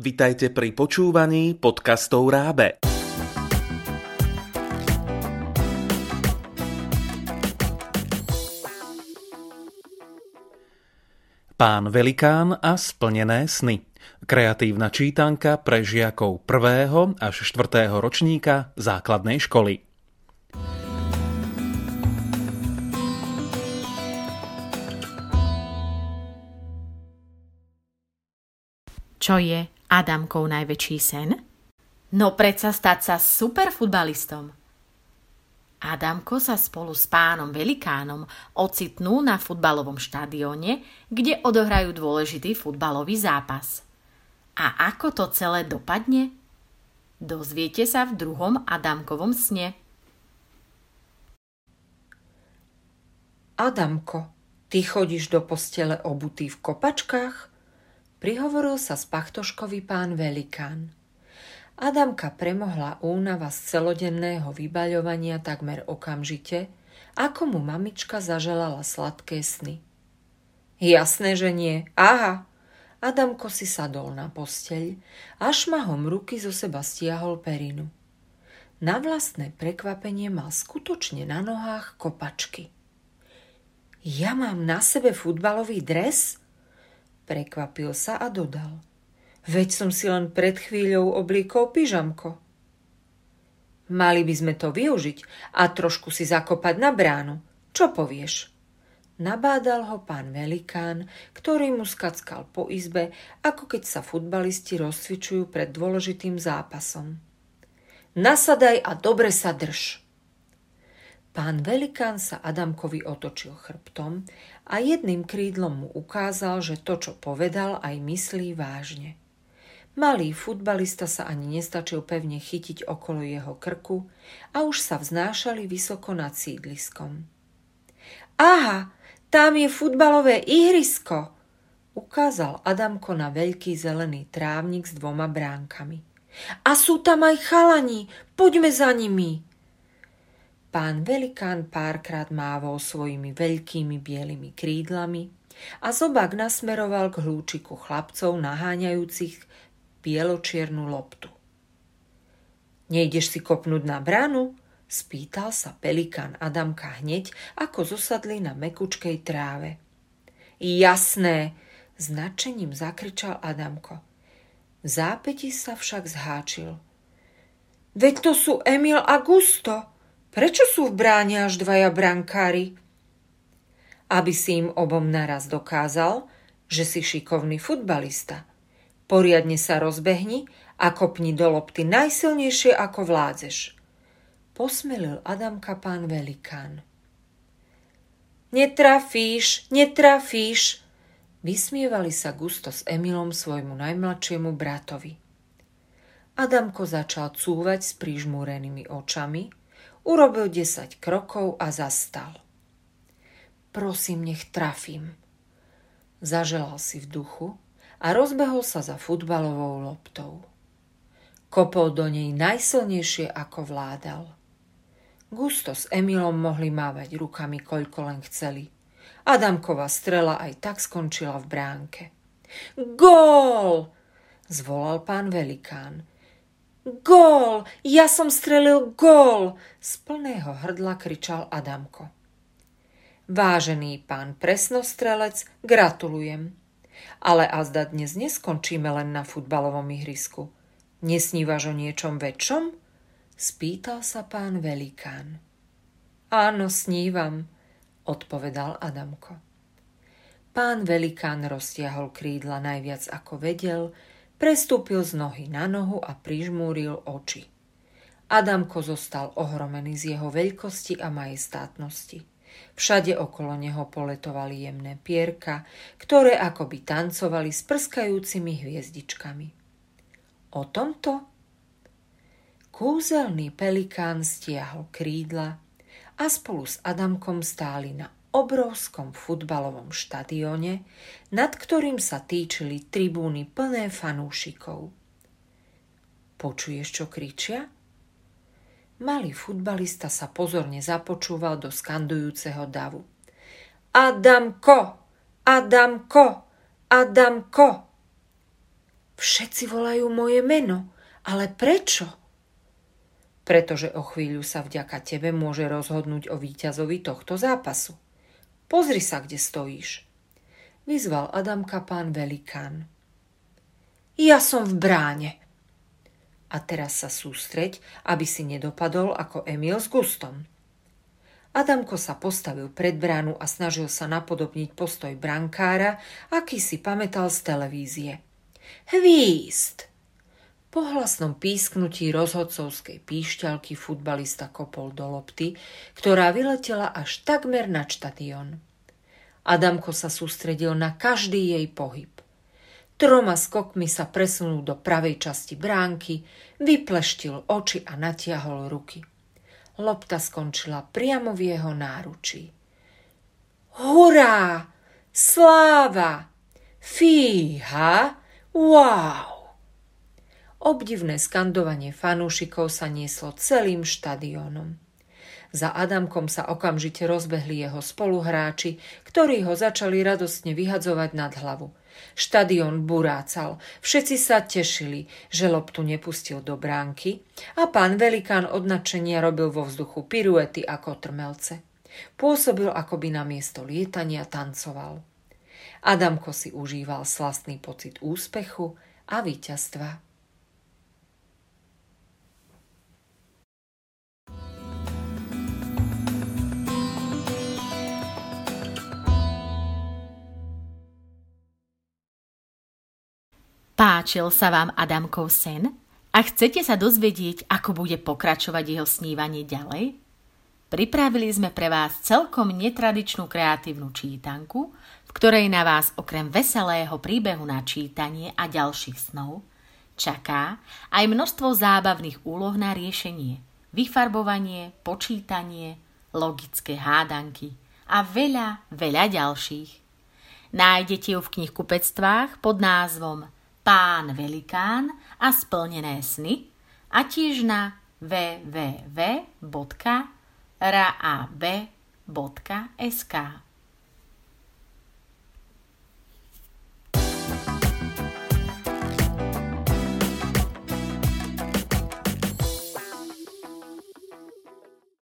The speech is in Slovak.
Vitajte pri počúvaní podcastov Rábe. Pán Velikán a splnené sny. Kreatívna čítanka pre žiakov 1. až 4. ročníka základnej školy. Čo je Adamkov najväčší sen? No predsa stať sa superfutbalistom. Adamko sa spolu s pánom Velikánom ocitnú na futbalovom štadióne, kde odohrajú dôležitý futbalový zápas. A ako to celé dopadne? Dozviete sa v druhom Adamkovom sne. Adamko, ty chodíš do postele obutý v kopačkách? Prihovoril sa spachtoškový pán Velikán. Adamka premohla únava z celodenného vybaľovania takmer okamžite, ako mu mamička zaželala sladké sny. Jasné, že nie. Aha. Adamko si sadol na posteľ a šmahom ruky zo seba stiahol perinu. Na vlastné prekvapenie mal skutočne na nohách kopačky. Ja mám na sebe futbalový dres? Prekvapil sa a dodal – Veď som si len pred chvíľou oblíkol pyžamko. Mali by sme to využiť a trošku si zakopať na bránu. Čo povieš? Nabádal ho pán Velikán, ktorý mu skackal po izbe, ako keď sa futbalisti rozcvičujú pred dôležitým zápasom. Nasadaj a dobre sa drž. Pán Velikán sa Adamkovi otočil chrbtom a jedným krídlom mu ukázal, že to, čo povedal, aj myslí vážne. Malý futbalista sa ani nestačil pevne chytiť okolo jeho krku a už sa vznášali vysoko nad sídliskom. Aha, tam je futbalové ihrisko, ukázal Adamko na veľký zelený trávnik s dvoma bránkami. A sú tam aj chalani, poďme za nimi. Pán Velikán párkrát mávol svojimi veľkými bielými krídlami a zobák nasmeroval k hlúčiku chlapcov naháňajúcich bieločiernu loptu. Nejdeš si kopnúť na bránu? Spýtal sa pelikán Adamka hneď, ako zosadli na mekučkej tráve. Jasné, značením zakričal Adamko. V zápäti sa však zháčil. Veď to sú Emil a Gusto. Prečo sú v bráne až dvaja brankári? Aby si im obom naraz dokázal, že si šikovný futbalista – Poriadne sa rozbehni a kopni do lopty najsilnejšie ako vládzeš. Posmelil Adamka pán Velikán. Netrafíš, netrafíš, vysmievali sa Gusto s Emilom svojmu najmladšiemu bratovi. Adamko začal cúvať s prižmúrenými očami, urobil 10 krokov a zastal. Prosím, nech trafím. Zaželal si v duchu, a rozbehol sa za futbalovou loptou. Kopol do nej najsilnejšie, ako vládal. Gusto s Emilom mohli mávať rukami, koľko len chceli. Adamková strela aj tak skončila v bránke. Gól! zvolal pán Velikán. Gól! Ja som strelil gól! Z plného hrdla kričal Adamko. Vážený pán presnostrelec, gratulujem. Ale azda dnes neskončíme len na futbalovom ihrisku. Nesnívaš o niečom väčšom? Spýtal sa pán Velikán. Áno, snívam, odpovedal Adamko. Pán Velikán roztiahol krídla najviac ako vedel, prestúpil z nohy na nohu a prižmúril oči. Adamko zostal ohromený z jeho veľkosti a majestátnosti. Všade okolo neho poletovali jemné pierka, ktoré akoby tancovali s prskajúcimi hviezdičkami. O tomto kúzelný pelikán stiahol krídla a spolu s Adamkom stáli na obrovskom futbalovom štadióne, nad ktorým sa týčili tribúny plné fanúšikov. Počuješ, čo kričia? Malý futbalista sa pozorne započúval do skandujúceho davu. Adamko! Adamko! Adamko! Všetci volajú moje meno, ale prečo? Pretože o chvíľu sa vďaka tebe môže rozhodnúť o víťazovi tohto zápasu. Pozri sa, kde stojíš. Vyzval Adamka pán Velikán. Ja som v bráne. A teraz sa sústreď, aby si nedopadol ako Emil s Gustom. Adamko sa postavil pred bránu a snažil sa napodobniť postoj brankára, aký si pamätal z televízie. Hvízd! Po hlasnom písknutí rozhodcovskej píšťalky futbalista kopol do lopty, ktorá vyletela až takmer na štadión. Adamko sa sústredil na každý jej pohyb. Troma skokmi sa presunul do pravej časti bránky, vypleštil oči a natiahol ruky. Lopta skončila priamo v jeho náručí. Hurá! Sláva! Fíha! Wow! Obdivné skandovanie fanúšikov sa nieslo celým štadiónom. Za Adamkom sa okamžite rozbehli jeho spoluhráči, ktorí ho začali radostne vyhadzovať nad hlavu. Štadión burácal, všetci sa tešili, že loptu nepustil do bránky a pán Velikán od nadšenia robil vo vzduchu piruety ako trmelce. Pôsobil, ako by na miesto lietania tancoval. Adamko si užíval slastný pocit úspechu a víťazstva. Páčil sa vám Adamkov sen? A chcete sa dozvedieť, ako bude pokračovať jeho snívanie ďalej? Pripravili sme pre vás celkom netradičnú kreatívnu čítanku, v ktorej na vás okrem veselého príbehu na čítanie a ďalších snov čaká aj množstvo zábavných úloh na riešenie, vyfarbovanie, počítanie, logické hádanky a veľa, veľa ďalších. Nájdete ju v knihkupectvách pod názvom Pán Velikán a splnené sny a tiež na www.rab.sk.